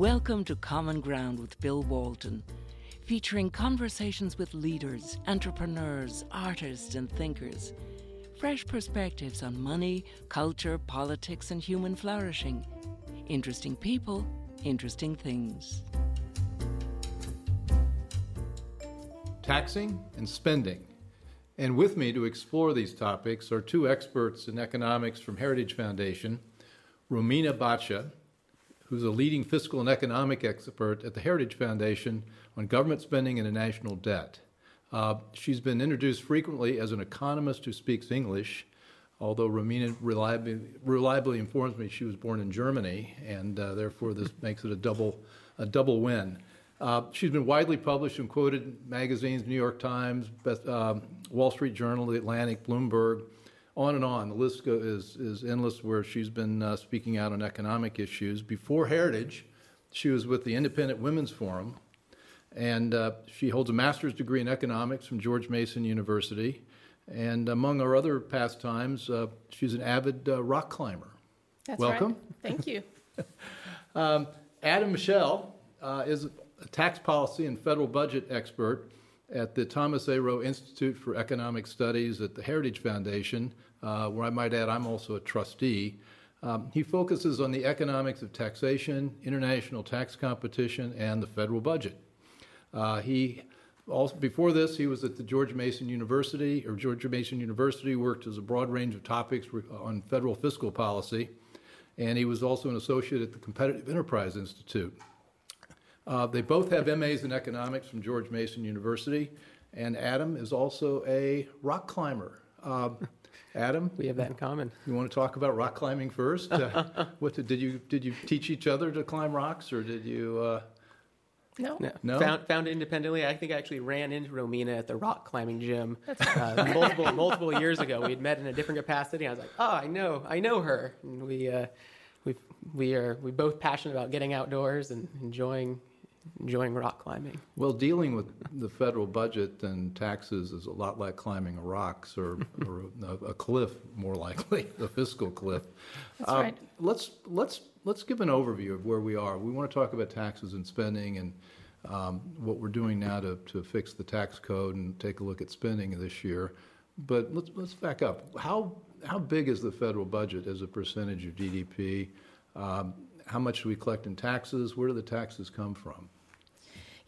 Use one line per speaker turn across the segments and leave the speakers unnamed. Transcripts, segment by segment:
Welcome to Common Ground with Bill Walton, featuring conversations with leaders, entrepreneurs, artists, and thinkers. Fresh perspectives on money, culture, politics, and human flourishing. Interesting people, interesting things.
Taxing and spending. And with me to explore these topics are two experts in economics from Heritage Foundation Romina Boccia, who's a leading fiscal and economic expert at the Heritage Foundation on government spending and the national debt. Uh, she's been introduced frequently as an economist who speaks English, although Romina reliably, reliably informs me she was born in Germany, and uh, therefore this makes it a double, a double win. Uh, she's been widely published and quoted in magazines, New York Times, um, Wall Street Journal, The Atlantic, Bloomberg, on and on. The list go, is, is endless where she's been uh, speaking out on economic issues. Before Heritage, she was with the Independent Women's Forum, and uh, she holds a master's degree in economics from George Mason University. And among her other pastimes, uh, she's an avid uh, rock climber.
That's
Welcome.
Right. Thank you.
um, Adam Michel uh, is a tax policy and federal budget expert at the Thomas A. Roe Institute for Economic Studies at the Heritage Foundation, uh, where I might add I'm also a trustee. Um, he focuses on the economics of taxation, international tax competition, and the federal budget. Uh, he also, before this, he was at the George Mason University, or George Mason University, worked as a broad range of topics on federal fiscal policy, and he was also an associate at the Competitive Enterprise Institute. Uh, they both have MAs in economics from George Mason University, and Adam is also a rock climber. Uh, Adam,
we have that in common.
You want to talk about rock climbing first? Uh, what did, did, you did you teach each other to climb rocks, or did you? Uh,
no. no.
no. Found, found it independently. I think I actually ran into Romina at the rock climbing gym uh, multiple multiple years ago. We had met in a different capacity. I was like, oh, I know, I know her. And we uh, we we are we both passionate about getting outdoors and enjoying enjoying rock climbing.
Well, dealing with the federal budget and taxes is a lot like climbing a rocks or, or a, a, cliff, more likely, a fiscal cliff.
That's uh, right.
Let's let's let's give an overview of where we are. We want to talk about taxes and spending and um, what we're doing now to, to fix the tax code and take a look at spending this year. But let's let's back up. How how big is the federal budget as a percentage of GDP? Um, how much do we collect in taxes? Where do the taxes come from?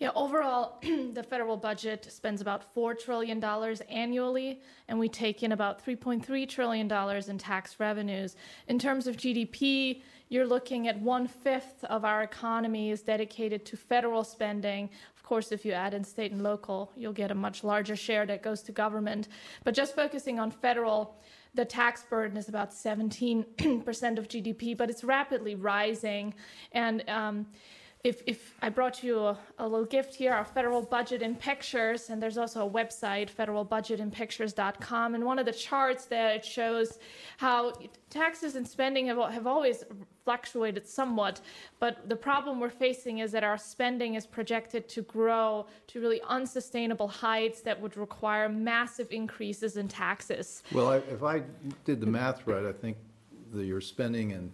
Yeah, overall, the federal budget spends about $4 trillion annually, and we take in about $3.3 trillion in tax revenues. In terms of GDP, you're looking at one fifth of our economy is dedicated to federal spending. Of course, if you add in state and local, you'll get a much larger share that goes to government. But just focusing on federal, the tax burden is about 17% of GDP, but it's rapidly rising. And um, if, if I brought you a, a, little gift here, our federal budget in pictures, and there's also a website, federalbudgetinpictures.com, and one of the charts there it shows how taxes and spending have, have always fluctuated somewhat, but the problem we're facing is that our spending is projected to grow to really unsustainable heights that would require massive increases in taxes.
Well, I, if I did the math right, I think the, your spending and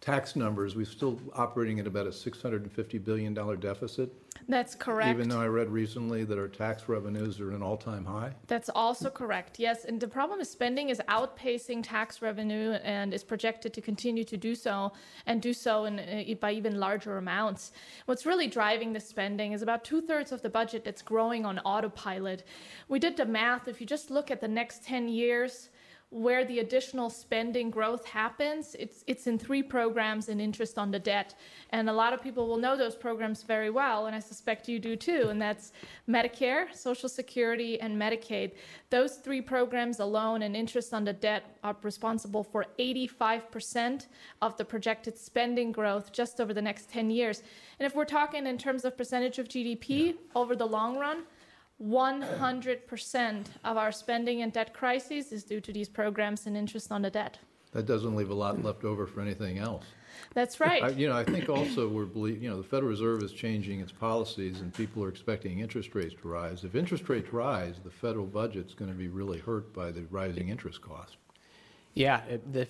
tax numbers, we're still operating at about a $650 billion deficit.
That's correct.
Even though I read recently that our tax revenues are an all time high.
That's also correct, yes. And the problem is spending is outpacing tax revenue and is projected to continue to do so and do so in, uh, by even larger amounts. What's really driving the spending is about two thirds of the budget that's growing on autopilot. We did the math. If you just look at the next 10 years, where the additional spending growth happens, it's, it's in three programs in interest on the debt. And a lot of people will know those programs very well, and I suspect you do too. And that's Medicare, Social Security, and Medicaid. Those three programs alone and interest on the debt are responsible for 85% of the projected spending growth just over the next 10 years. And if we're talking in terms of percentage of GDP yeah. over the long run, 100% of our spending and debt crises is due to these programs and interest on the debt.
That doesn't leave a lot left over for anything else.
That's right.
I, you know, I think also we're believe, you know, the Federal Reserve is changing its policies, and people are expecting interest rates to rise. If interest rates rise, the federal budget's going to be really hurt by the rising interest costs.
Yeah, the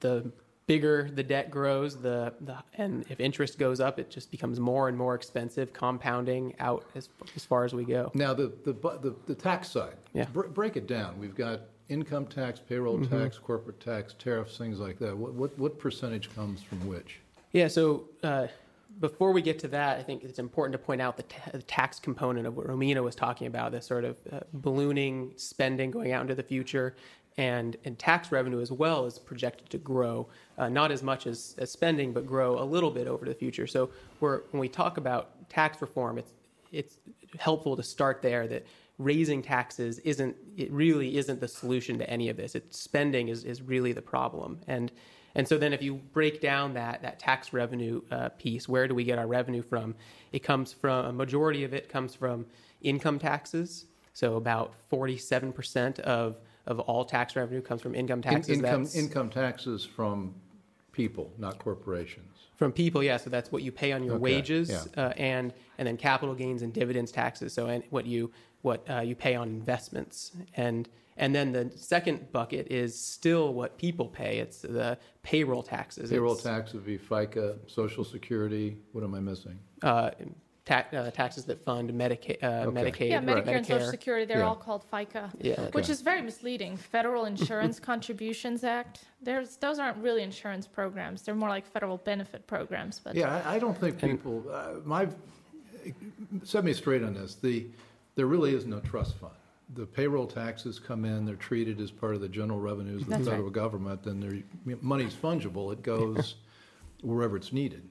the bigger the debt grows, the, the and if interest goes up, it just becomes more and more expensive, compounding out as, as far as we go.
Now, the, the, the, the tax side,
Yeah.
br- break it down. We've got income tax, payroll
Mm-hmm.
tax, corporate tax, tariffs, things like that. What, what, what percentage comes from which?
Yeah, so uh, before we get to that, I think it's important to point out the, ta- the tax component of what Romina was talking about, the sort of uh, ballooning spending going out into the future. And, and tax revenue as well is projected to grow, uh, not as much as, as spending, but grow a little bit over the future. So we're, when we talk about tax reform, it's, it's helpful to start there that raising taxes isn't, it really isn't the solution to any of this. It's spending is, is really the problem. And and so then if you break down that, that tax revenue uh, piece, where do we get our revenue from? It comes from, a majority of it comes from income taxes. So about 47% of, of all tax revenue comes from income
In-
taxes.
Income, income taxes from people, not corporations.
from people, yeah. So that's what you pay on your
Okay,
wages,
yeah.
uh, and and then capital gains and dividends taxes. So and what you what uh, you pay on investments, and and then the second bucket is still what people pay. It's the payroll taxes.
Payroll
It's,
tax would be FICA, Social Security, what am I missing?
uh, ta- uh, taxes that fund Medicaid, uh,
Okay.
Medicaid,
Yeah, Medicare and Social Security, they're
Yeah.
all called FICA.
Yeah.
Which is very misleading. Federal Insurance Contributions Act. There's those aren't really insurance programs. They're more like federal benefit programs. But
Yeah, I, I don't think people, uh, my, set me straight on this. The, there really is no trust fund. The payroll taxes come in, they're treated as part of the general revenues of the
That's right.
federal government, and their, money's fungible, it goes wherever it's needed.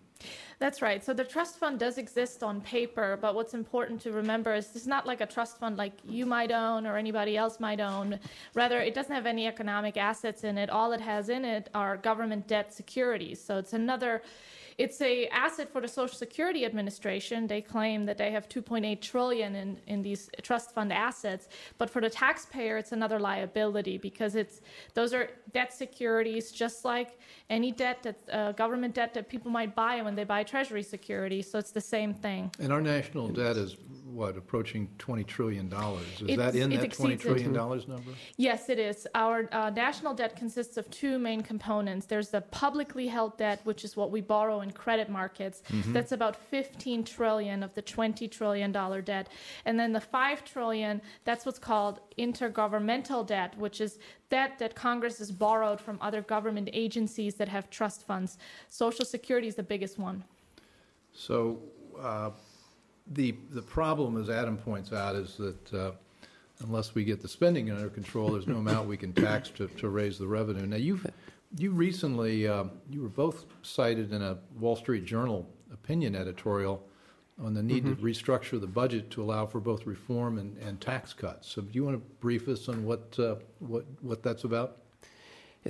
That's right. So the trust fund does exist on paper, but what's important to remember is it's not like a trust fund like you might own or anybody else might own. Rather, it doesn't have any economic assets in it. All it has in it are government debt securities. So it's another it's a asset for the Social Security Administration. They claim that they have 2.8 trillion in, in these trust fund assets, but for the taxpayer, it's another liability because it's those are debt securities, just like any debt that uh, government debt that people might buy when they buy Treasury securities. So it's the same thing.
And our national debt is, what, approaching $20 trillion? Is
It's-
that in that 20
exceeds it.
dollars number?
Yes, it is. Our uh, national debt consists of two main components. There's the publicly held debt, which is what we borrow in credit markets. That's about 15 trillion of the 20 trillion dollar debt. And then the 5 trillion, that's what's called intergovernmental debt, which is debt that Congress has borrowed from other government agencies that have trust funds. Social Security is the biggest one.
So uh, the, the problem, as Adam points out, is that uh, unless we get the spending under control, there's no amount we can tax to, to raise the revenue. Now, you've, you recently, uh, you were both cited in a Wall Street Journal opinion editorial on the need to restructure the budget to allow for both reform and, and tax cuts. So do you want to brief us on what, uh, what, what that's about?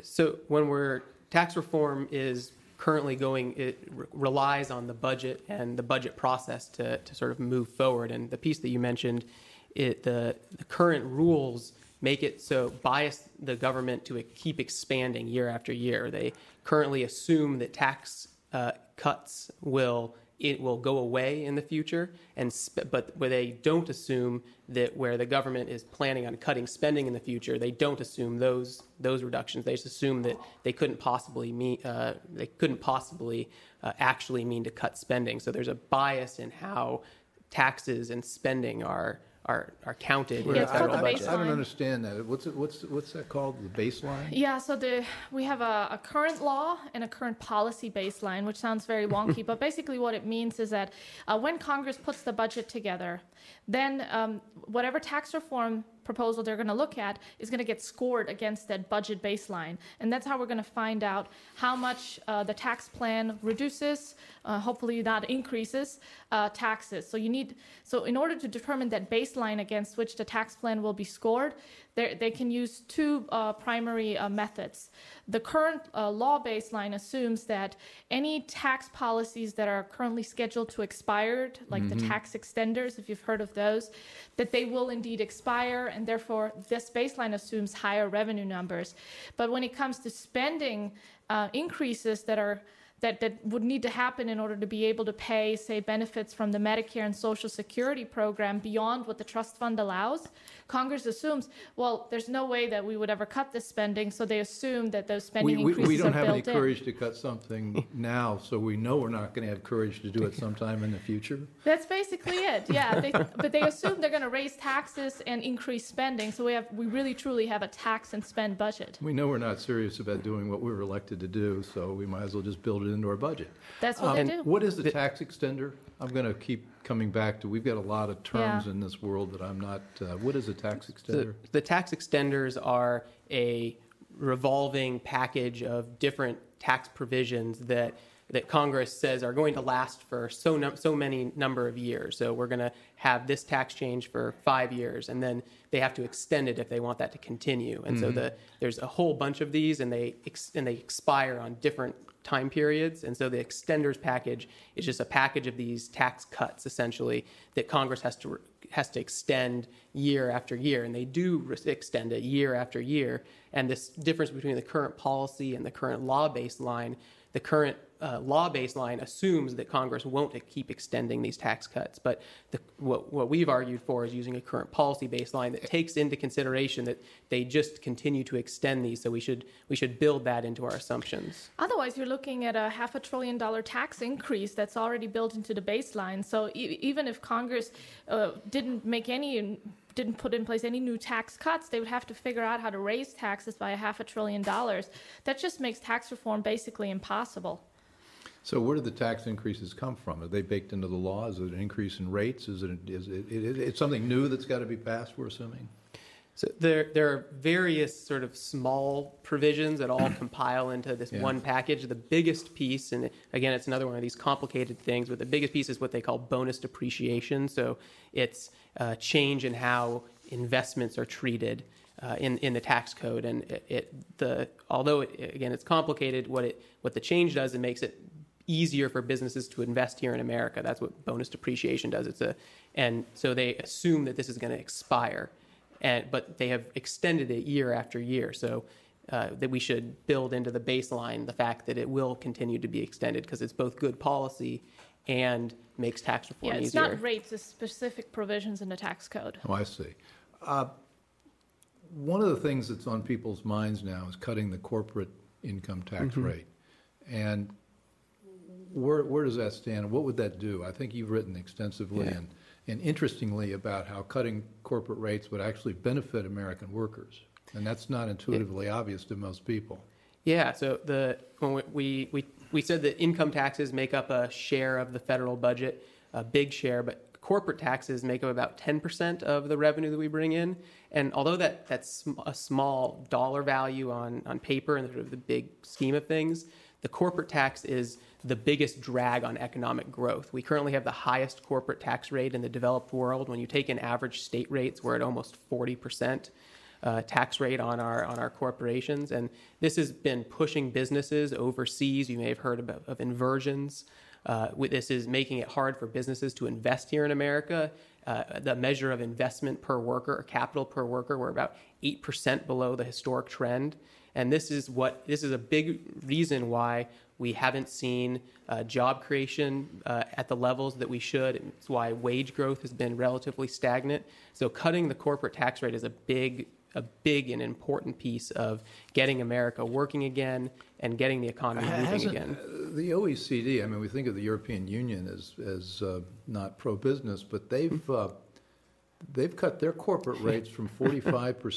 So when we're tax reform is currently going, it re- relies on the budget and the budget process to, to sort of move forward. And the piece that you mentioned, it the, the current rules make it so bias the government to keep expanding year after year. They currently assume that tax uh, cuts will it will go away in the future, and sp- but where they don't assume that where the government is planning on cutting spending in the future, they don't assume those those reductions. They just assume that they couldn't possibly mean uh, they couldn't possibly uh, actually mean to cut spending. So there's a bias in how taxes and spending are are are counted in the
it's
federal budget.
I don't understand that. What's it, what's what's that called? The baseline?
Yeah, so the we have a, a current law and a current policy baseline, which sounds very wonky, but basically what it means is that uh, when Congress puts the budget together, then um, whatever tax reform proposal they're going to look at is going to get scored against that budget baseline, and that's how we're going to find out how much uh, the tax plan reduces, uh, hopefully not increases, uh, taxes. So you need so in order to determine that baseline against which the tax plan will be scored, they they can use two uh, primary uh, methods. The current uh, law baseline assumes that any tax policies that are currently scheduled to expire, like the tax extenders, if you've heard of those, that they will indeed expire, and therefore this baseline assumes higher revenue numbers. But when it comes to spending uh, increases that are that, that would need to happen in order to be able to pay, say, benefits from the Medicare and Social Security program beyond what the trust fund allows. Congress assumes, well, there's no way that we would ever cut this spending, so they assume that those spending
we, we,
increases
we don't
are
have any
built in.
courage to cut something now, so we know we're not going to have courage to do it sometime in the future.
That's basically it. Yeah, they, but they assume they're going to raise taxes and increase spending. So we have we really truly have a tax and spend budget.
We know we're not serious about doing what we were elected to do, so we might as well just build it into our budget.
That's what
Um,
they do.
What is the tax extender? I'm going to keep coming back to, we've got a lot of terms
Yeah.
in this world that I'm not, uh, what is a tax extender?
the tax extenders are a revolving package of different tax provisions that that Congress says are going to last for so num- so many number of years. So we're going to have this tax change for five years, and then they have to extend it if they want that to continue. And so the there's a whole bunch of these, and they ex- and they expire on different time periods. And so the extenders package is just a package of these tax cuts essentially that Congress has to has to extend year after year, and they do extend it year after year. And this difference between the current policy and the current law baseline, the current uh, law baseline assumes that Congress won't keep extending these tax cuts. But the, what, what we've argued for is using a current policy baseline that takes into consideration that they just continue to extend these. So we should we should build that into our assumptions.
Otherwise, you're looking at a half a trillion dollar tax increase that's already built into the baseline. So e- even if Congress uh, didn't make any, didn't put in place any new tax cuts, they would have to figure out how to raise taxes by a half a trillion dollars. That just makes tax reform basically impossible.
So where do the tax increases come from? Are they baked into the law? Is it an increase in rates? Is it, is it, it, it's something new that's got to be passed, we're assuming?
So there, there are various sort of small provisions that all compile into this
Yeah.
one package. The biggest piece, and again, it's another one of these complicated things, but the biggest piece is what they call bonus depreciation. So it's a change in how investments are treated uh, in in the tax code, and it, it the although it, again it's complicated, what it what the change does, it makes it easier for businesses to invest here in America. That's what bonus depreciation does. It's a, and so they assume that this is going to expire, and but they have extended it year after year. So uh, that we should build into the baseline the fact that it will continue to be extended because it's both good policy and makes tax reform
Yeah, it's
easier.
not rates, it's specific provisions in the tax code.
Oh, I see. Uh, One of the things that's on people's minds now is cutting the corporate income tax rate. And where, where does that stand? What would that do? I think you've written extensively
Yeah.
and, and interestingly about how cutting corporate rates would actually benefit American workers. And that's not intuitively obvious to most people.
Yeah, so the when we, we we said that income taxes make up a share of the federal budget, a big share, but corporate taxes make up about 10% of the revenue that we bring in. And although that that's a small dollar value on on paper the, sort of the big scheme of things, the corporate tax is the biggest drag on economic growth. We currently have the highest corporate tax rate in the developed world. When you take in average state rates, we're at almost 40 percent uh, tax rate on our on our corporations, and this has been pushing businesses overseas. You may have heard about, of inversions. Uh, this is making it hard for businesses to invest here in America. Uh, the measure of investment per worker or capital per worker, we're about eight percent below the historic trend, and this is what this is a big reason why we haven't seen uh, job creation uh, at the levels that we should. It's why wage growth has been relatively stagnant. So cutting the corporate tax rate is a big, a big and important piece of getting America working again and getting the economy moving again.
uh, The OECD, I mean, we think of the European Union as, as uh, not pro-business, but they've, uh, they've cut their corporate rates from 45%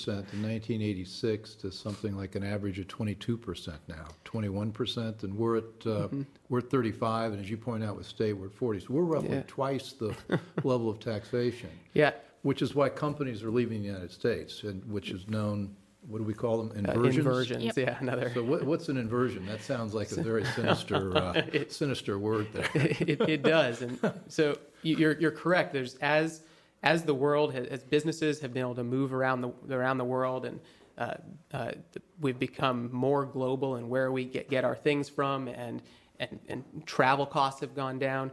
in 1986 to something like an average of 22% now, 21%, and we're at, uh, we're at 35, and as you point out with state, we're at 40. So we're roughly
Yeah.
twice the level of taxation,
Yeah,
which is why companies are leaving the United States, and which is known, what do we call them,
uh,
inversions?
inversions.
Yep.
Yeah, another.
So what, what's an inversion? That sounds like a very sinister, uh, sinister word there.
it, it does, and so you're you're correct. There's as as the world has, as businesses have been able to move around the around the world, and uh, uh, we've become more global in where we get get our things from, and and and travel costs have gone down.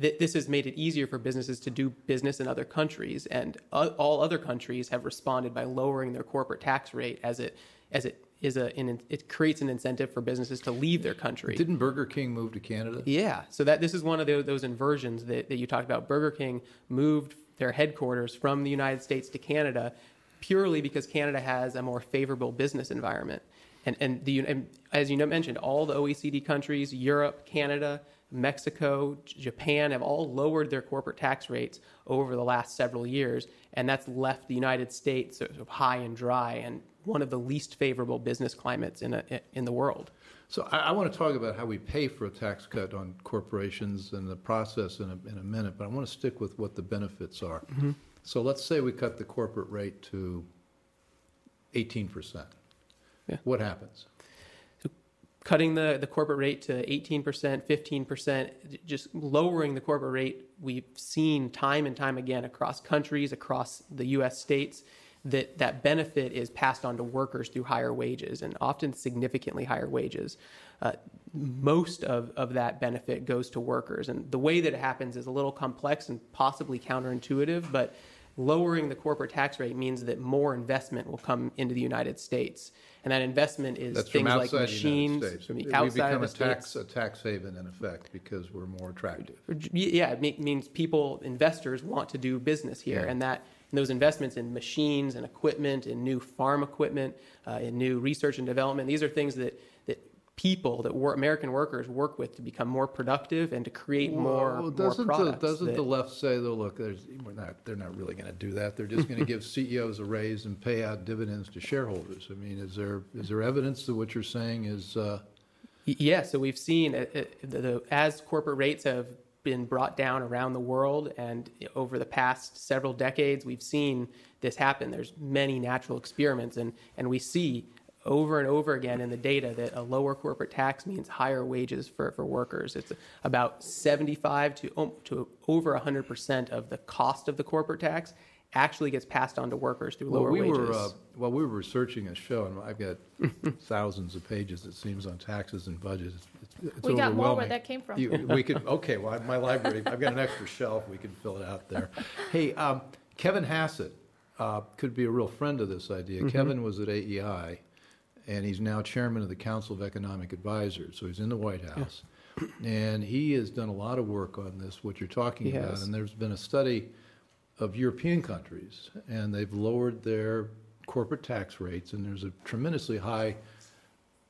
Th- This has made it easier for businesses to do business in other countries, and uh, all other countries have responded by lowering their corporate tax rate as it as it is a an, it creates an incentive for businesses to leave their country.
Didn't Burger King move to Canada?
Yeah, so that this is one of those, those inversions that, that you talked about. Burger King moved their headquarters from the United States to Canada purely because Canada has a more favorable business environment. And, and, the, and as you mentioned, all the OECD countries, Europe, Canada, Mexico, Japan have all lowered their corporate tax rates over the last several years, and that's left the United States sort of high and dry and one of the least favorable business climates in, a, in the world.
So I, I, want to talk about how we pay for a tax cut on corporations and the process in a, in a minute, but I want to stick with what the benefits are. Mm-hmm. So let's say we cut the corporate rate to 18%. Yeah. What happens?
So cutting the, the corporate rate to 18%, 15%, just lowering the corporate rate, we've seen time and time again across countries, across the US states that that benefit is passed on to workers through higher wages and often significantly higher wages. Uh, most of, of that benefit goes to workers. And the way that it happens is a little complex and possibly counterintuitive, but lowering the corporate tax rate means that more investment will come into the United States. And that investment is
That's
things
like
machines
from
the outside
we become a tax,
States.
a tax haven in effect because we're more attractive.
Yeah, it means people, investors want to do business here. Yeah. And that and those investments in machines and equipment, in new farm equipment, uh, in new research and development, these are things that, that people, that work, American workers work with to become more productive and to create well, more,
doesn't
more products.
The, doesn't that, the left say, though, look, we're not, they're not really going to do that. They're just going to give CEOs a raise and pay out dividends to shareholders. I mean, is there is there evidence that what you're saying is... Uh,
yeah, so we've seen uh, uh, the, the, as corporate rates have been brought down around the world. And over the past several decades, we've seen this happen. There's many natural experiments, and, and we see over and over again in the data that a lower corporate tax means higher wages for, for workers. It's about 75 to, to over 100% of the cost of the corporate tax actually gets passed on to workers through lower
well, we
wages.
Were, uh, well, we were researching a show, and I've got thousands of pages, it seems, on taxes and budgets. It's, it's
we got more where that came from.
You, we could, okay, well, my library, I've got an extra shelf, we can fill it out there. Hey, um, Kevin Hassett uh, could be a real friend of this idea. Mm-hmm. Kevin was at AEI, and he's now chairman of the Council of Economic Advisors, so he's in the White House. Yeah. And he has done a lot of work on this, what you're talking
he
about.
Has.
And there's been a study of European countries, and they've lowered their corporate tax rates, and there's a tremendously high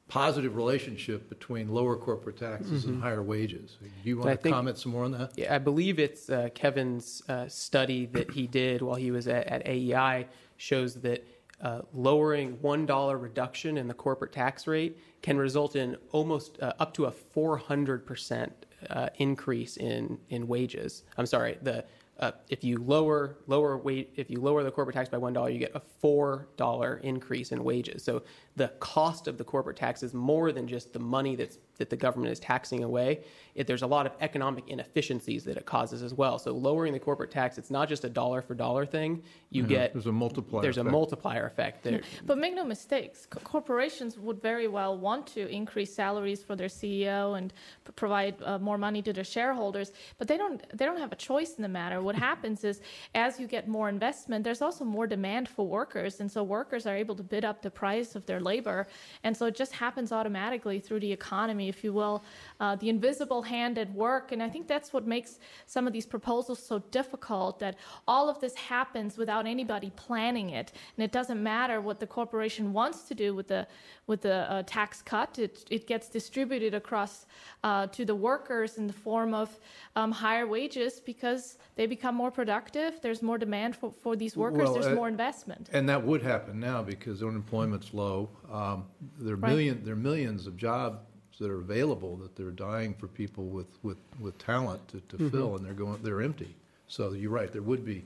positive relationship between lower corporate taxes mm-hmm. and higher wages. Do you want to think, comment some more on that?
Yeah, I believe it's uh, Kevin's uh, study that he did while he was at, at AEI shows that uh, lowering one dollar reduction in the corporate tax rate can result in almost uh, up to a 400 percent uh, increase in in wages. I'm sorry, the uh, if you lower lower weight if you lower the corporate tax by one dollar, you get a four dollar increase in wages. So the cost of the corporate tax is more than just the money that's that the government is taxing away. It, there's a lot of economic inefficiencies that it causes as well. So lowering the corporate tax, it's not just a dollar for dollar thing. You
yeah,
get
there's a multiplier.
There's
effect.
a multiplier effect there.
But make no mistakes, corporations would very well want to increase salaries for their CEO and p- provide uh, more money to their shareholders, but they don't. They don't have a choice in the matter. What happens is, as you get more investment, there's also more demand for workers, and so workers are able to bid up the price of their labor, and so it just happens automatically through the economy, if you will, uh, the invisible hand at work. And I think that's what makes some of these proposals so difficult. That all of this happens without anybody planning it, and it doesn't matter what the corporation wants to do with the with the uh, tax cut. It it gets distributed across uh, to the workers in the form of um, higher wages because they become more productive. There's more demand for, for these workers.
Well,
There's
uh,
more investment.
And that would happen now because unemployment's low. Um, there are
Right.
million there are millions of jobs that are available that they're dying for people with, with, with talent to, to fill, and they're going they're empty. So you're right. There would be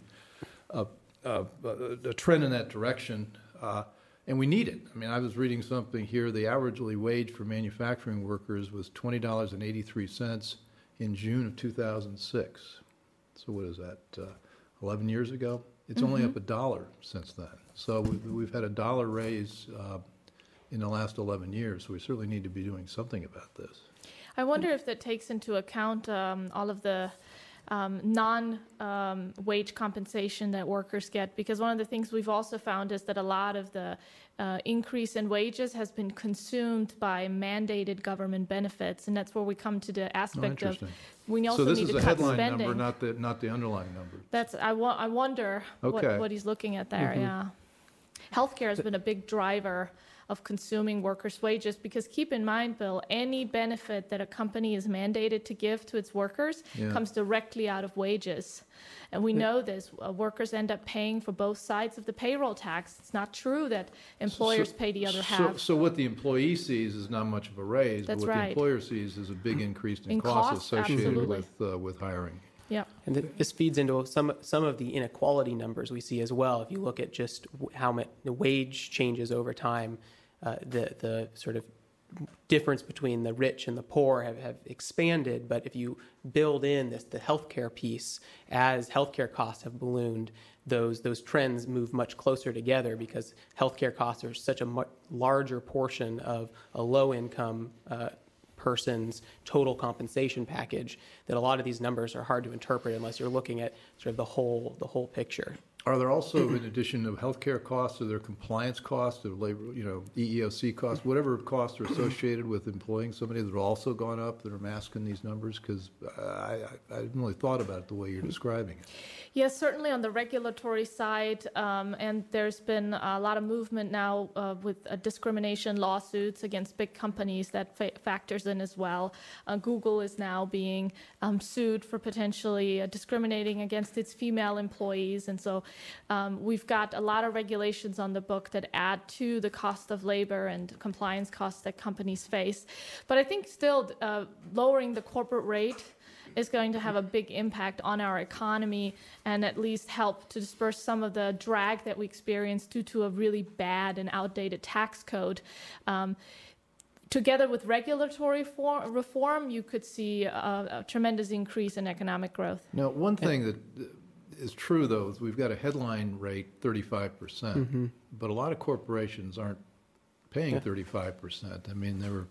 a, a, a trend in that direction, uh, and we need it. I mean, I was reading something here. The hourly wage for manufacturing workers was twenty dollars and eighty three cents in June of two thousand six. So what is that? Uh, Eleven years ago. It's only up a dollar since then. So we, we've had a dollar raise uh, in the last 11 years. So we certainly need to be doing something about this.
I wonder if that takes into account um, all of the um, non um, wage compensation that workers get, because one of the things we've also found is that a lot of the uh, increase in wages has been consumed by mandated government benefits, and that's where we come to the
Oh,
aspect of
interesting.
we
So
also
this
need to cut
headline
spending.
number, not the, not the underlying number.
That's I, wa- I wonder
Okay.
what, what he's looking at there. Yeah, healthcare has been a big driver of consuming workers' wages because keep in mind, Bill, any benefit that a company is mandated to give to its workers
Yeah.
comes directly out of wages, and we know this. Uh, workers end up paying for both sides of the payroll tax. It's not true that employers
So-
pay the other
so-
half.
So what the employee sees is not much of a raise, but
That's
what the employer sees is a big increase in
In
costs
cost,
associated
absolutely.
with, uh, with hiring.
yeah.
And th- this feeds into some some of the inequality numbers we see as well. If you look at just how much the wage changes over time, uh, the the sort of difference between the rich and the poor have, have expanded. But if you build in this the healthcare piece, as healthcare costs have ballooned, those those trends move much closer together because healthcare costs are such a much larger portion of a low income. Uh, person's total compensation package that a lot of these numbers are hard to interpret unless you're looking at sort of the whole the whole picture.
Are there also, in addition to healthcare costs, are there compliance costs, or labor, you know, EEOC costs, whatever costs are associated with employing somebody that have also gone up that are masking these numbers? Because I, I, I hadn't really thought about it the way you're describing it.
Yes, certainly on the regulatory side, um, and there's been a lot of movement now uh, with uh, discrimination lawsuits against big companies that fa- factors in as well. Uh, Google is now being um, sued for potentially uh, discriminating against its female employees, and so um, we've got a lot of regulations on the book that add to the cost of labor and compliance costs that companies face. But I think still uh, lowering the corporate rate is going to have a big impact on our economy and at least help to disperse some of the drag that we experience due to a really bad and outdated tax code. Um, together with regulatory for- reform, you could see a, a tremendous increase in economic growth.
Now, one thing that is true, though, we've got a headline rate, thirty-five percent, mm-hmm. but a lot of corporations aren't paying thirty-five percent. I mean, they were,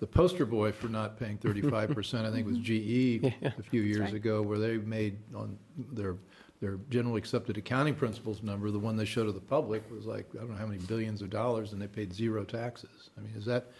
the poster boy for not paying thirty-five percent, I think, was GE a few years
right.
ago, where they made on their, their generally accepted accounting principles number, the one they showed to the public was like, I don't know how many billions of dollars, and they paid zero taxes. I mean, is that,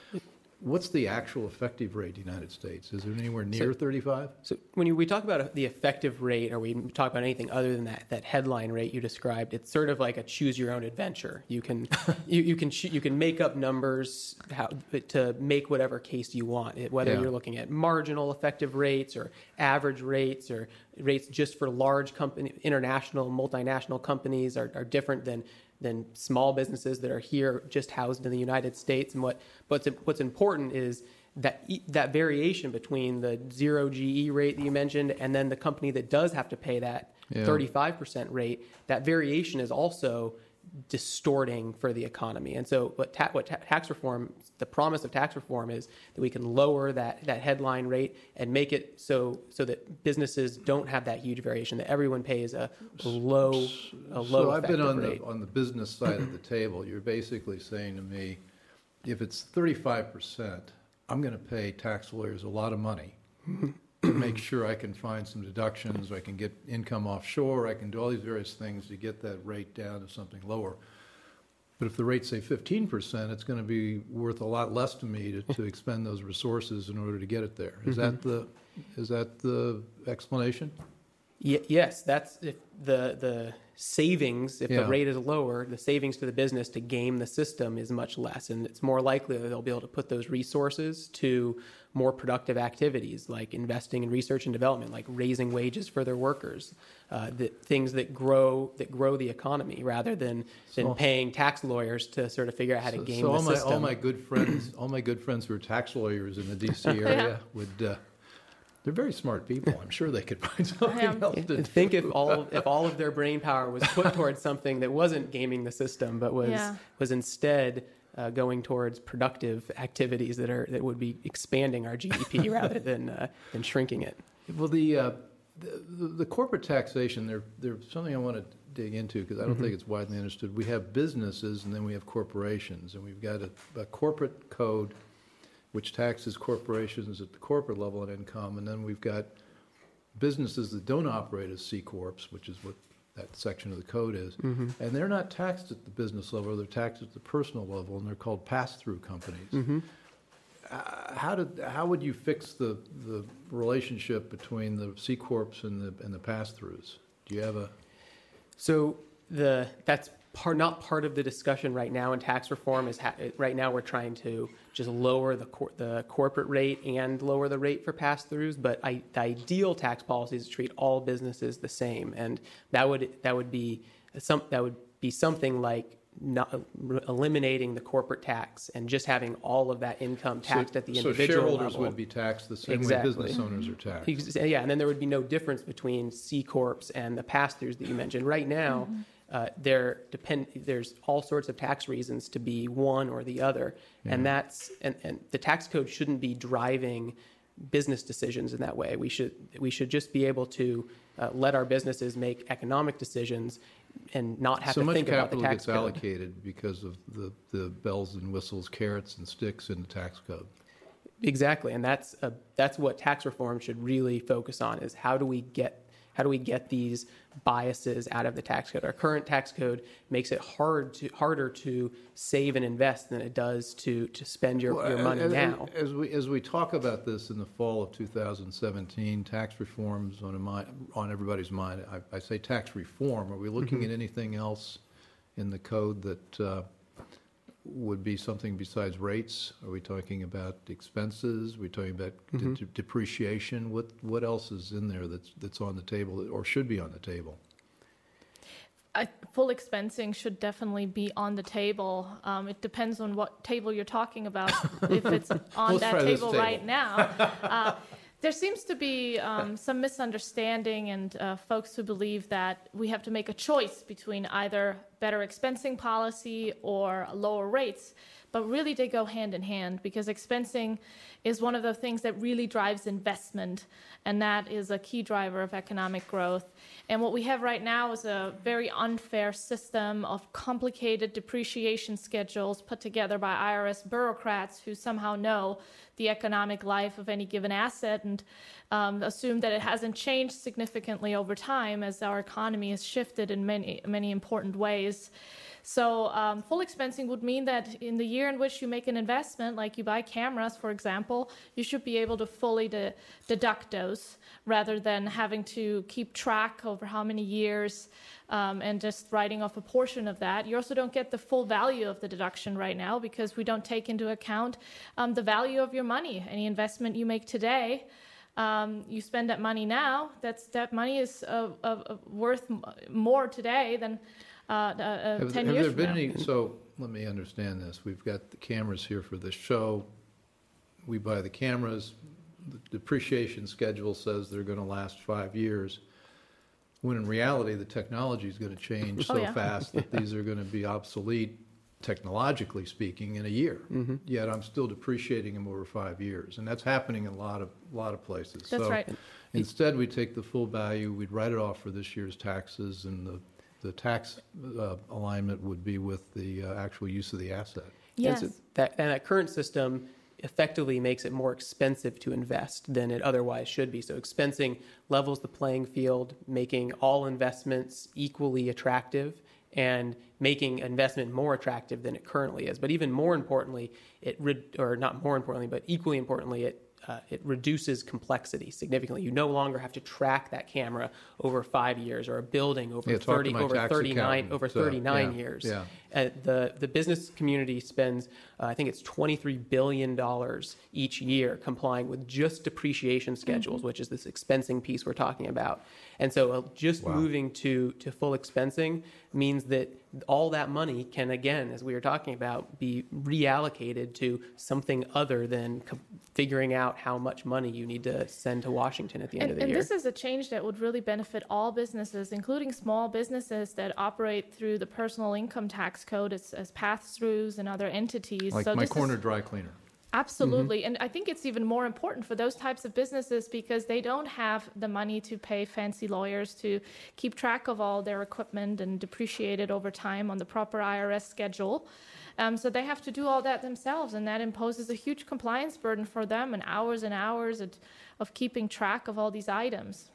what's the actual effective rate in the United States? Is it anywhere near thirty-five?
So when you, we talk about the effective rate, or we talk about anything other than that that headline rate you described, it's sort of like a choose your own adventure. You can you, you can you can make up numbers how, to make whatever case you want. It- Whether
Yeah.
you're looking at marginal effective rates or average rates or rates just for large company, international, multinational companies are, are different than than small businesses that are here just housed in the United States. And what what's what's important is that that variation between the zero GE rate that you mentioned and then the company that does have to pay that
Yeah.
35% rate, that variation is also distorting for the economy. And so what, ta- what ta- tax reform, the promise of tax reform is that we can lower that, that headline rate and make it so so that businesses don't have that huge variation, that everyone pays a low a low
So I've been on
rate.
the, on the business side of the table. You're basically saying to me, if it's thirty-five percent, I'm gonna pay tax lawyers a lot of money to make sure I can find some deductions, I can get income offshore, I can do all these various things to get that rate down to something lower. But if the rate's say fifteen percent, it's gonna be worth a lot less to me to, to expend those resources in order to get it there. Is that mm-hmm. the, is that the explanation?
Ye- yes, that's if the the savings. If
Yeah.
the rate is lower, the savings to the business to game the system is much less, and it's more likely that they'll be able to put those resources to more productive activities like investing in research and development, like raising wages for their workers, uh, the things that grow that grow the economy, rather than than paying tax lawyers to sort of figure out how to game
so
the
all my,
system.
all my good friends, all my good friends who are tax lawyers in the DC area would, uh, they're very smart people. I'm sure they could find something else to
I
do.
think if all if all of their brain power was put towards something that wasn't gaming the system, but was
Yeah.
was instead uh, going towards productive activities that are that would be expanding our GDP rather than uh, than shrinking it.
Well, the, uh, the, the- the corporate taxation, there, there's something I want to dig into because I don't think it's widely understood. We have businesses and then we have corporations, and we've got a, a corporate code which taxes corporations at the corporate level and income, and then we've got businesses that don't operate as C corps, which is what that section of the code is. And they're not taxed at the business level, they're taxed at the personal level, and they're called pass-through companies. Uh, How did, how would you fix the, the relationship between the C corps and the, and the pass-throughs? Do you have a,
So the that's part not part of the discussion right now in tax reform is ha- right now we're trying to just lower the cor- the corporate rate and lower the rate for pass throughs. But I, the ideal tax policy is to treat all businesses the same, and that would that would be some that would be something like. Not eliminating the corporate tax and just having all of that income taxed
so-
at the individual.
so
individual
shareholders
level.
would be taxed the same way business owners are taxed?
Yeah, and then there would be no difference between C corps and the pass-throughs that you mentioned. Right now, mm-hmm. Uh, there depend. There's all sorts of tax reasons to be one or the other, and that's and, and the tax code shouldn't be driving business decisions in that way. We should we should just be able to uh, let our businesses make economic decisions and not have
So
to
much
think about the
capital
tax
gets
code.
allocated because of the, the bells and whistles, carrots and sticks in the tax code.
Exactly, and that's a, that's what tax reform should really focus on: is how do we get how do we get these biases out of the tax code? Our current tax code makes it hard to harder to save and invest than it does to to spend your, your money
as-
now.
As we, as we talk about this in the fall of 2017, tax reforms on, a mi- on everybody's mind, I, I say tax reform, are we looking
Mm-hmm.
at anything else in the code that uh, would be something besides rates? Are we talking about expenses? Are we talking about
Mm-hmm.
de- depreciation? What, what else is in there that's, that's on the table or should be on the table?
I, full expensing should definitely be on the table. Um, it depends on what table you're talking about. if it's on
Let's
that table,
table.
right now, uh, there seems to be um, some misunderstanding and uh, folks who believe that we have to make a choice between either better expensing policy or lower rates. But really, they go hand in hand because expensing is one of the things that really drives investment, and that is a key driver of economic growth. And what we have right now is a very unfair system of complicated depreciation schedules put together by IRS bureaucrats who somehow know the economic life of any given asset and um, assume that it hasn't changed significantly over time as our economy has shifted in many many important ways. So, um, full expensing would mean that in the year in which you make an investment, like you buy cameras, for example, you should be able to fully de- deduct those rather than having to keep track over how many years um, and just writing off a portion of that. You also don't get the full value of the deduction right now because we don't take into account um, the value of your money. Any investment you make today. Um, you spend that money now. That's that money is uh, uh, worth more today than uh, uh, uh,
Have,
ten
have
years
there
from
been
now.
any, so, let me understand this. We've got the cameras here for this show. We buy the cameras, the depreciation schedule says they're gonna last five years. When in reality, the technology is gonna change
Oh,
so
yeah.
fast that these are gonna be obsolete, technologically speaking, in a year.
Mm-hmm.
Yet I'm still depreciating them over five years, and that's happening in a lot of, lot of places.
That's
So
right.
Instead, we take the full value, we'd write it off for this year's taxes, and the, the tax uh, alignment would be with the uh, actual use of the asset.
Yes.
And so that, and that current system effectively makes it more expensive to invest than it otherwise should be. So expensing levels the playing field, making all investments equally attractive and making investment more attractive than it currently is. But even more importantly, it re- or not more importantly, but equally importantly, it uh, it reduces complexity significantly. You no longer have to track that camera over five years or a building over
Yeah,
thirty over thirty nine over
Uh,
thirty nine
yeah,
years.
yeah.
Uh, the the business community spends, uh, I think it's twenty three billion dollars each year complying with just depreciation schedules, which is this expensing piece we're talking about. And so, uh, just
Wow.
moving to to full expensing means that all that money can again, as we were talking about, be reallocated to something other than co- figuring out how much money you need to send to Washington at the end
And,
of the year.
and this is a change that would really benefit all businesses, including small businesses that operate through the personal income tax code as, as pass-throughs and other entities.
Like
so
my
this is-
corner dry cleaner.
Absolutely. And I think it's even more important for those types of businesses because they don't have the money to pay fancy lawyers to keep track of all their equipment and depreciate it over time on the proper IRS schedule. Um, so they have to do all that themselves, and that imposes a huge compliance burden for them and hours and hours of, of keeping track of all these items.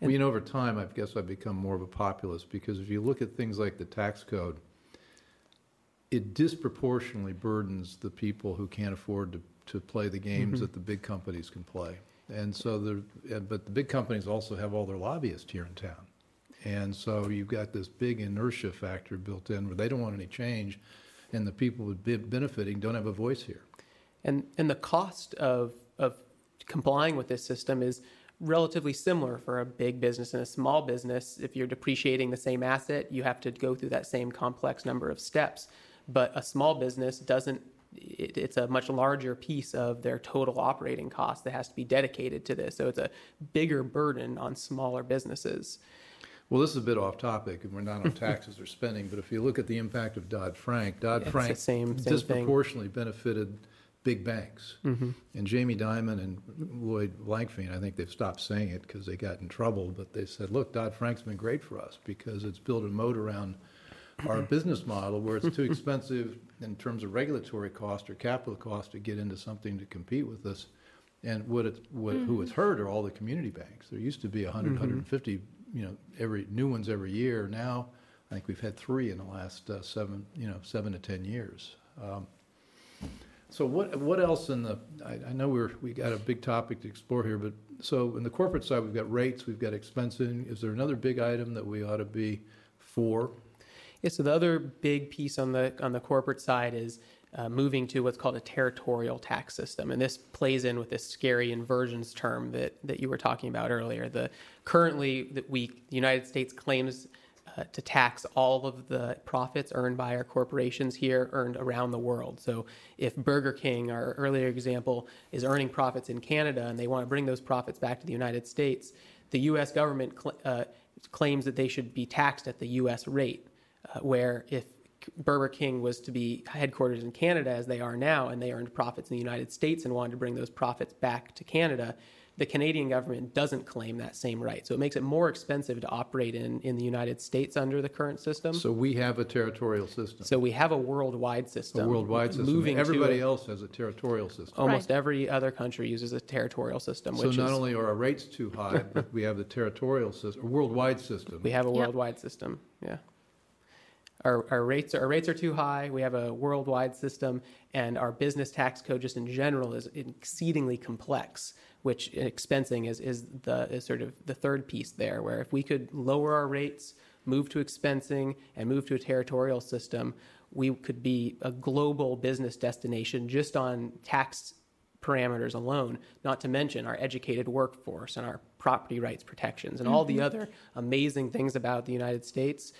well, you know, over time, I guess I've become more of a populist because if you look at things like the tax code, it disproportionately burdens the people who can't afford to, to play the games mm-hmm. that the big companies can play. And so, the, but the big companies also have all their lobbyists here in town. And so you've got this big inertia factor built in where they don't want any change, and the people benefiting don't have a voice here.
And and the cost of of complying with this system is relatively similar for a big business and a small business. If you're depreciating the same asset, you have to go through that same complex number of steps. But a small business doesn't. It, it's a much larger piece of their total operating cost that has to be dedicated to this. So it's a bigger burden on smaller businesses.
Well, this is a bit off topic, and we're not on taxes or spending. But if you look at the impact of Dodd Frank, Dodd Frank disproportionately thing. benefited big banks. Mm-hmm. And Jamie Dimon and Lloyd Blankfein, I think they've stopped saying it because they got in trouble, but they said, look, Dodd Frank's been great for us because it's built a moat around our business model where it's too expensive in terms of regulatory cost or capital cost to get into something to compete with us. And what it, what, mm-hmm. who it's hurt are all the community banks. There used to be 100, mm-hmm. 150 you know every new ones every year. Now, I think we've had three in the last uh, seven you know seven to ten years. Um, so what what else in the? I, I, know we're we got a big topic to explore here, but so in the corporate side we've got rates, we've got expensing. Is there another big item that we ought to be for?
Yeah. So the other big piece on the on the corporate side is uh, moving to what's called a territorial tax system. And this plays in with this scary inversions term that, that you were talking about earlier. The currently that we the United States claims uh, to tax all of the profits earned by our corporations here earned around the world. So if Burger King, our earlier example, is earning profits in Canada and they want to bring those profits back to the United States, the U.S. government cl- uh, claims that they should be taxed at the U.S. rate. Where if Burger King was to be headquartered in Canada as they are now, and they earned profits in the United States and wanted to bring those profits back to Canada, the Canadian government doesn't claim that same right. So it makes it more expensive to operate in, in the United States under the current system.
So we have a territorial system.
So we have a worldwide system.
A worldwide system. Moving Everybody else has a territorial system.
Almost right. every other country uses a territorial system.
So not is, only are our rates too high, but we have the territorial system, a worldwide system.
We have a worldwide yep. system. Yeah our, our rates our rates are too high. We have a worldwide system, and our business tax code just in general is exceedingly complex. Which expensing is is the is sort of the third piece there. Where if we could lower our rates, move to expensing, and move to a territorial system, we could be a global business destination just on tax parameters alone, not to mention our educated workforce and our property rights protections and all the mm-hmm. other amazing things about the United States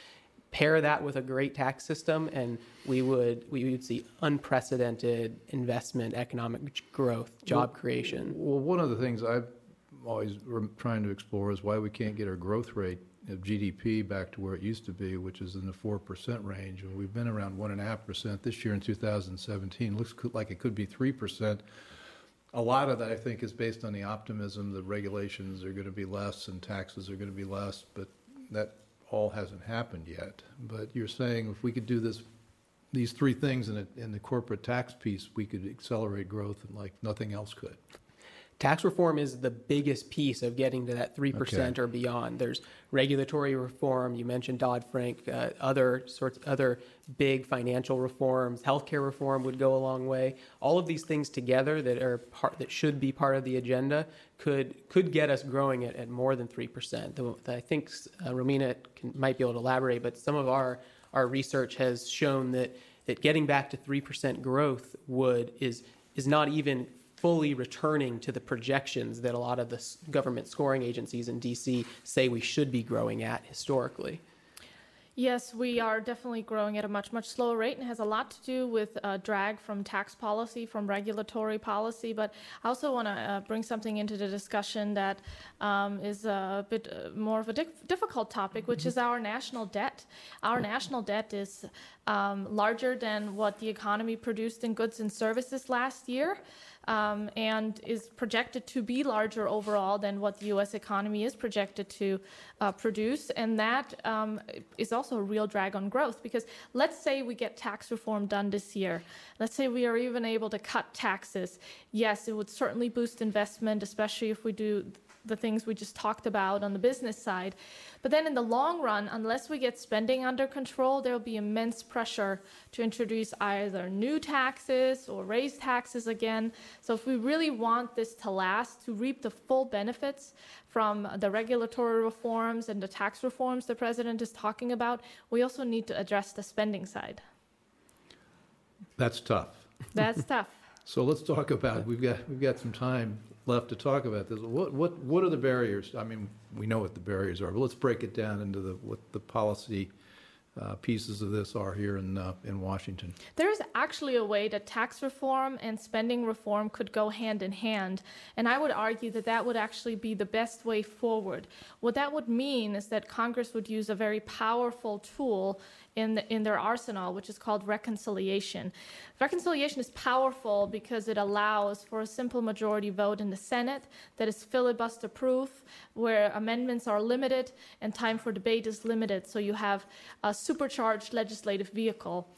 pair that with a great tax system, and we would we would see unprecedented investment, economic growth, job
well,
creation.
Well, one of the things I've always been trying to explore is why we can't get our growth rate of GDP back to where it used to be, which is in the four percent range, and we've been around one and a half percent this year in 2017. Looks like it could be three percent. A lot of that, I think, is based on the optimism that regulations are going to be less and taxes are going to be less, but that all hasn't happened yet. But you're saying if we could do this, these three things in, a, in the corporate tax piece, we could accelerate growth like nothing else could.
Tax reform is the biggest piece of getting to that 3% okay. or beyond. There's regulatory reform, you mentioned Dodd-Frank, uh, other sorts other big financial reforms, healthcare reform would go a long way. All of these things together that are part that should be part of the agenda could could get us growing at, at more than 3%. The, I think uh, Romina can, might be able to elaborate, but some of our our research has shown that that getting back to 3% growth would is is not even fully returning to the projections that a lot of the government scoring agencies in DC say we should be growing at historically.
Yes, we are definitely growing at a much, much slower rate and has a lot to do with uh, drag from tax policy, from regulatory policy. But I also want to uh, bring something into the discussion that um, is a bit uh, more of a di- difficult topic, which is our national debt. Our national debt is um, larger than what the economy produced in goods and services last year um, and is projected to be larger overall than what the U.S. economy is projected to uh, produce. And that um, is also a real drag on growth because let's say we get tax reform done this year. Let's say we are even able to cut taxes. Yes, it would certainly boost investment, especially if we do the things we just talked about on the business side. But then in the long run, unless we get spending under control, there will be immense pressure to introduce either new taxes or raise taxes again. So if we really want this to last, to reap the full benefits from the regulatory reforms and the tax reforms the president is talking about, we also need to address the spending side.
That's tough.
That's tough.
So let's talk about we've got we've got some time left to talk about this. What what what are the barriers? I mean, we know what the barriers are, but let's break it down into the what the policy uh, pieces of this are here in uh, in Washington.
There is actually a way that tax reform and spending reform could go hand in hand, and I would argue that that would actually be the best way forward. What that would mean is that Congress would use a very powerful tool in, the, in their arsenal, which is called reconciliation. Reconciliation is powerful because it allows for a simple majority vote in the Senate that is filibuster proof, where amendments are limited and time for debate is limited. So you have a supercharged legislative vehicle.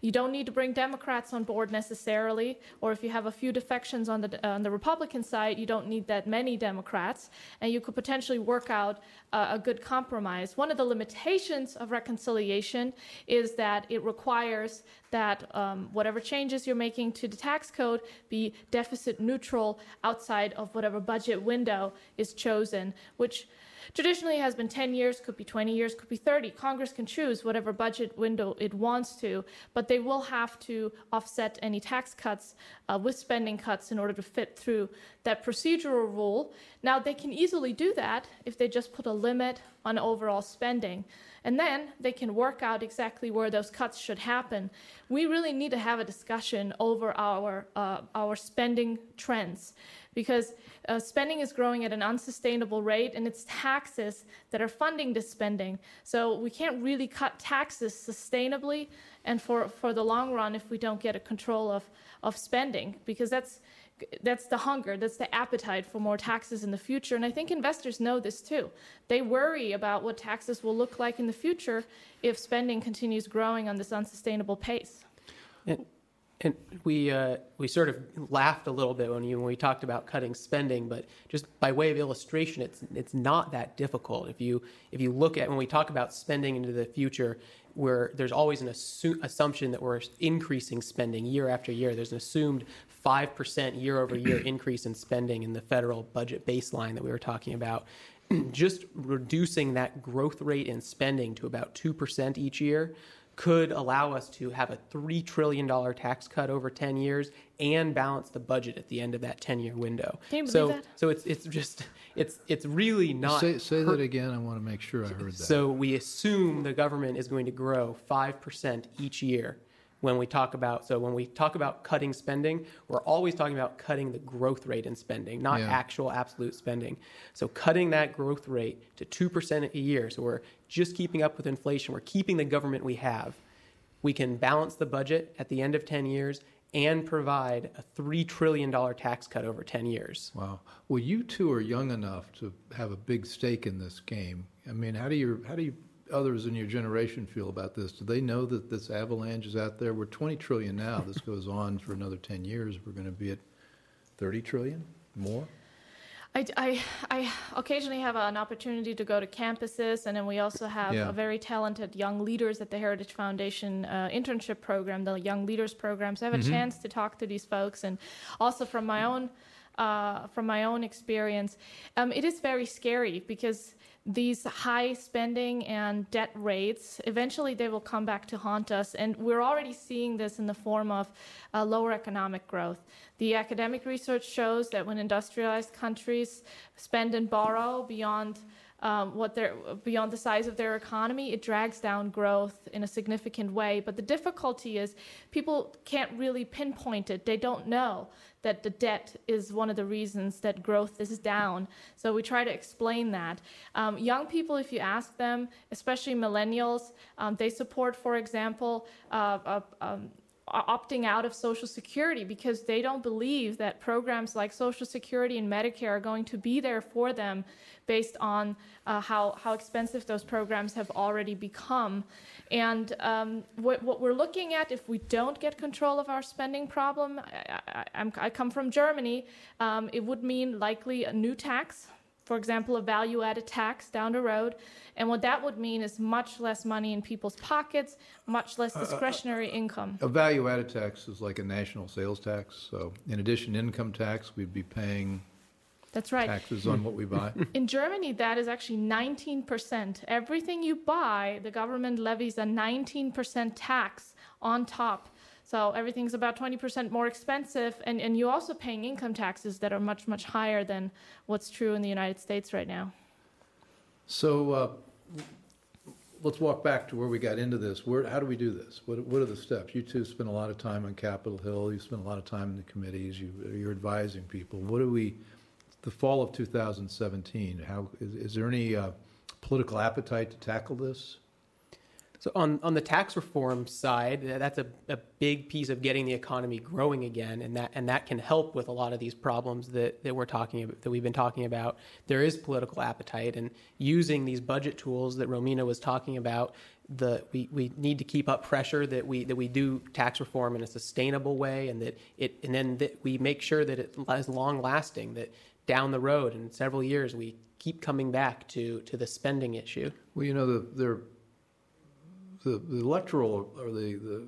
You don't need to bring Democrats on board necessarily, or if you have a few defections on the, uh, on the Republican side, you don't need that many Democrats, and you could potentially work out uh, a good compromise. One of the limitations of reconciliation is that it requires that um, whatever changes you're making to the tax code be deficit neutral outside of whatever budget window is chosen, which Traditionally, it has been 10 years, could be 20 years, could be 30. Congress can choose whatever budget window it wants to, but they will have to offset any tax cuts uh, with spending cuts in order to fit through that procedural rule. Now, they can easily do that if they just put a limit on overall spending. And then they can work out exactly where those cuts should happen. We really need to have a discussion over our, uh, our spending trends because uh, spending is growing at an unsustainable rate and it's taxes that are funding this spending. So we can't really cut taxes sustainably and for, for the long run if we don't get a control of, of spending because that's that's the hunger, that's the appetite for more taxes in the future. And I think investors know this too. They worry about what taxes will look like in the future if spending continues growing on this unsustainable pace.
And, and we uh, we sort of laughed a little bit when you when we talked about cutting spending, but just by way of illustration, it's it's not that difficult. If you if you look at when we talk about spending into the future, where there's always an assu- assumption that we're increasing spending year after year. There's an assumed 5% year over year increase in spending in the federal budget baseline that we were talking about. Just reducing that growth rate in spending to about 2% each year could allow us to have a $3 trillion tax cut over 10 years and balance the budget at the end of that 10 year window.
Can you
so,
believe that?
so it's, it's just, it's, it's really not.
Say, say that again. I want to make sure I heard that.
So we assume the government is going to grow 5% each year when we talk about so when we talk about cutting spending we're always talking about cutting the growth rate in spending not
Yeah.
actual absolute spending so cutting that growth rate to 2% a year so we're just keeping up with inflation we're keeping the government we have we can balance the budget at the end of 10 years and provide a $3 trillion tax cut over 10 years
Wow. Well, you two are young enough to have a big stake in this game. I mean, how do you how do you others in your generation feel about this? Do they know that this avalanche is out there? We're 20 trillion now. This goes on for another 10 years. We're going to be at 30 trillion more.
I, I, I occasionally have an opportunity to go to campuses, and then we also have
Yeah.
a very talented young leaders at the Heritage Foundation uh, internship program, the Young Leaders Program. So I have a chance to talk to these folks, and also from my own uh, from my own experience, um, it is very scary because these high spending and debt rates eventually they will come back to haunt us. And we're already seeing this in the form of uh, lower economic growth. The academic research shows that when industrialized countries spend and borrow beyond um, what they're beyond the size of their economy, it drags down growth in a significant way. But the difficulty is people can't really pinpoint it. They don't know that the debt is one of the reasons that growth is down. So we try to explain that. Um, young people, if you ask them, especially millennials, um, they support, for example, uh, uh, um, opting out of Social Security because they don't believe that programs like Social Security and Medicare are going to be there for them based on uh, how, how expensive those programs have already become. And um, what, what we're looking at, if we don't get control of our spending problem, I, I, I come from Germany, um, it would mean likely a new tax for example, a value added tax down the road. And what that would mean is much less money in people's pockets, much less uh, uh, uh, discretionary income.
A value added tax is like a national sales tax. So, in addition to income tax, we'd be paying
That's right.
taxes on what we buy.
In Germany, that is actually 19%. Everything you buy, the government levies a 19% tax on top. So everything's about 20% more expensive, and, and you're also paying income taxes that are much, much higher than what's true in the United States right now.
So, uh, let's walk back to where we got into this. Where, how do we do this? What, what are the steps? You two spend a lot of time on Capitol Hill. You spend a lot of time in the committees. You, you're advising people. What do we, the fall of 2017, how, is, is there any uh, political appetite to tackle this?
So on, on the tax reform side, that's a, a big piece of getting the economy growing again, and that and that can help with a lot of these problems that, that we're talking about, that we've been talking about. There is political appetite, and using these budget tools that Romina was talking about, the we, we need to keep up pressure that we that we do tax reform in a sustainable way, and that it and then that we make sure that it is long lasting. That down the road in several years we keep coming back to to the spending issue.
Well, you know, the, there the, the electoral or the, the,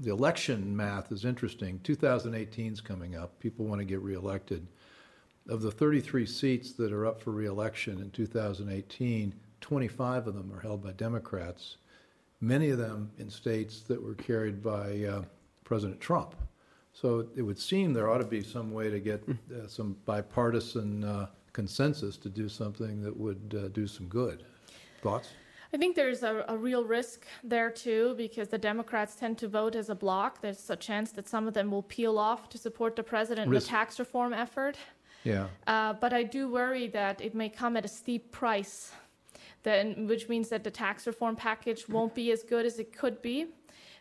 the election math is interesting. 2018 is coming up. People want to get reelected. Of the 33 seats that are up for reelection in 2018, 25 of them are held by Democrats, many of them in states that were carried by uh, President Trump. So it would seem there ought to be some way to get uh, some bipartisan uh, consensus to do something that would uh, do some good. Thoughts?
I think there's a, a, real risk there too because the Democrats tend to vote as a bloc. There's a chance that some of them will peel off to support the president risk. in the tax reform effort.
Yeah.
Uh, but I do worry that it may come at a steep price, then, which means that the tax reform package won't be as good as it could be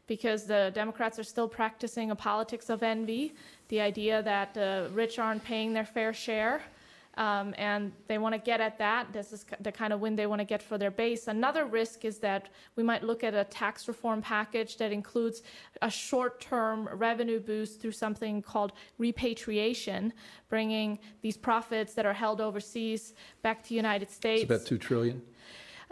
because the Democrats are still practicing a politics of envy, the idea that the rich aren't paying their fair share. Um, and they want to get at that. This is the kind of win they want to get for their base. Another risk is that we might look at a tax reform package that includes a short term revenue boost through something called repatriation, bringing these profits that are held overseas back to the United States.
It's about $2 trillion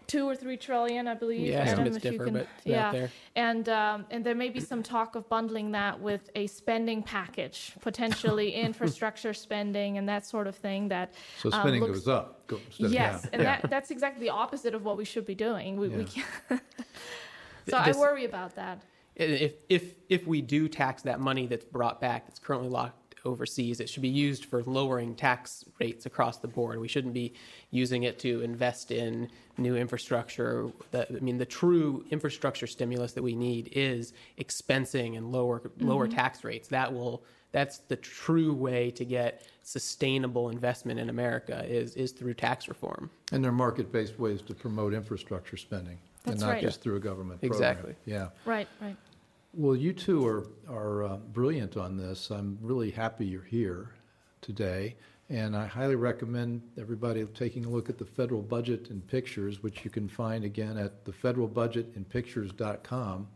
two or three trillion, I believe.
Yeah, estimates differ, can, but
yeah, and um, and there may be some talk of bundling that with a spending package, potentially infrastructure spending and that sort of thing. That
so um, spending um, looks, goes up. Go,
yes, and yeah. that, that's exactly the opposite of what we should be doing. We, yeah. we can't. so this, I worry about that.
If if if we do tax that money that's brought back, that's currently locked overseas. It should be used for lowering tax rates across the board. We shouldn't be using it to invest in new infrastructure. The, I mean, the true infrastructure stimulus that we need is expensing and lower mm-hmm. lower tax rates. That will that's the true way to get sustainable investment in America is is through tax reform.
And there are market based ways to promote infrastructure spending,
that's
and not
right.
just through a government
program. Exactly.
Yeah.
Right. Right.
Well, you two are, are uh, brilliant on this. I'm really happy you're here today. And I highly recommend everybody taking a look at the federal budget in pictures, which you can find again at thefederalbudgetinpictures.com.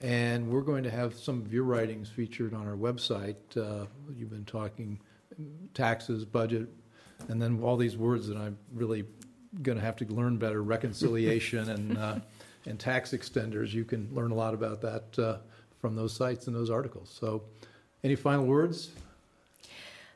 And we're going to have some of your writings featured on our website. Uh, you've been talking taxes, budget, and then all these words that I'm really going to have to learn better reconciliation and uh, and tax extenders. You can learn a lot about that uh, from those sites and those articles. So, any final words?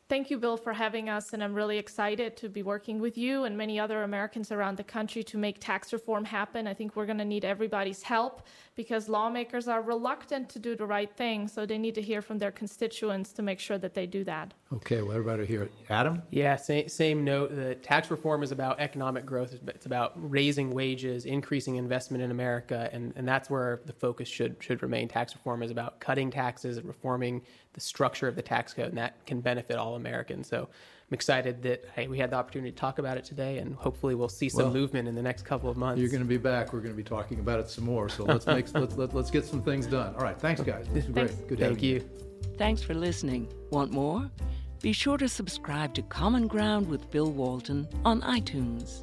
Thank you, Bill, for having us, and I'm really excited to be working with you and many other Americans around the country to make tax reform happen. I think we're going to need everybody's help because lawmakers are reluctant to do the right thing, so they need to hear from their constituents to make sure that they do that.
Okay, well, everybody hear it. Adam?
Yeah, same, same note. The tax reform is about economic growth. It's about raising wages, increasing investment in America, and, and that's where the focus should should remain. Tax reform is about cutting taxes and reforming the structure of the tax code, and that can benefit all Americans. So I'm excited that hey, we had the opportunity to talk about it today, and hopefully we'll see some well, movement in the next couple of months.
You're going to be back. We're going to be talking about it some more. So let's make let's let, us let us get some things done. All right, thanks guys. This is great. Good.
Thank you. you.
Thanks for listening. Want more? Be sure to subscribe to Common Ground with Bill Walton on iTunes.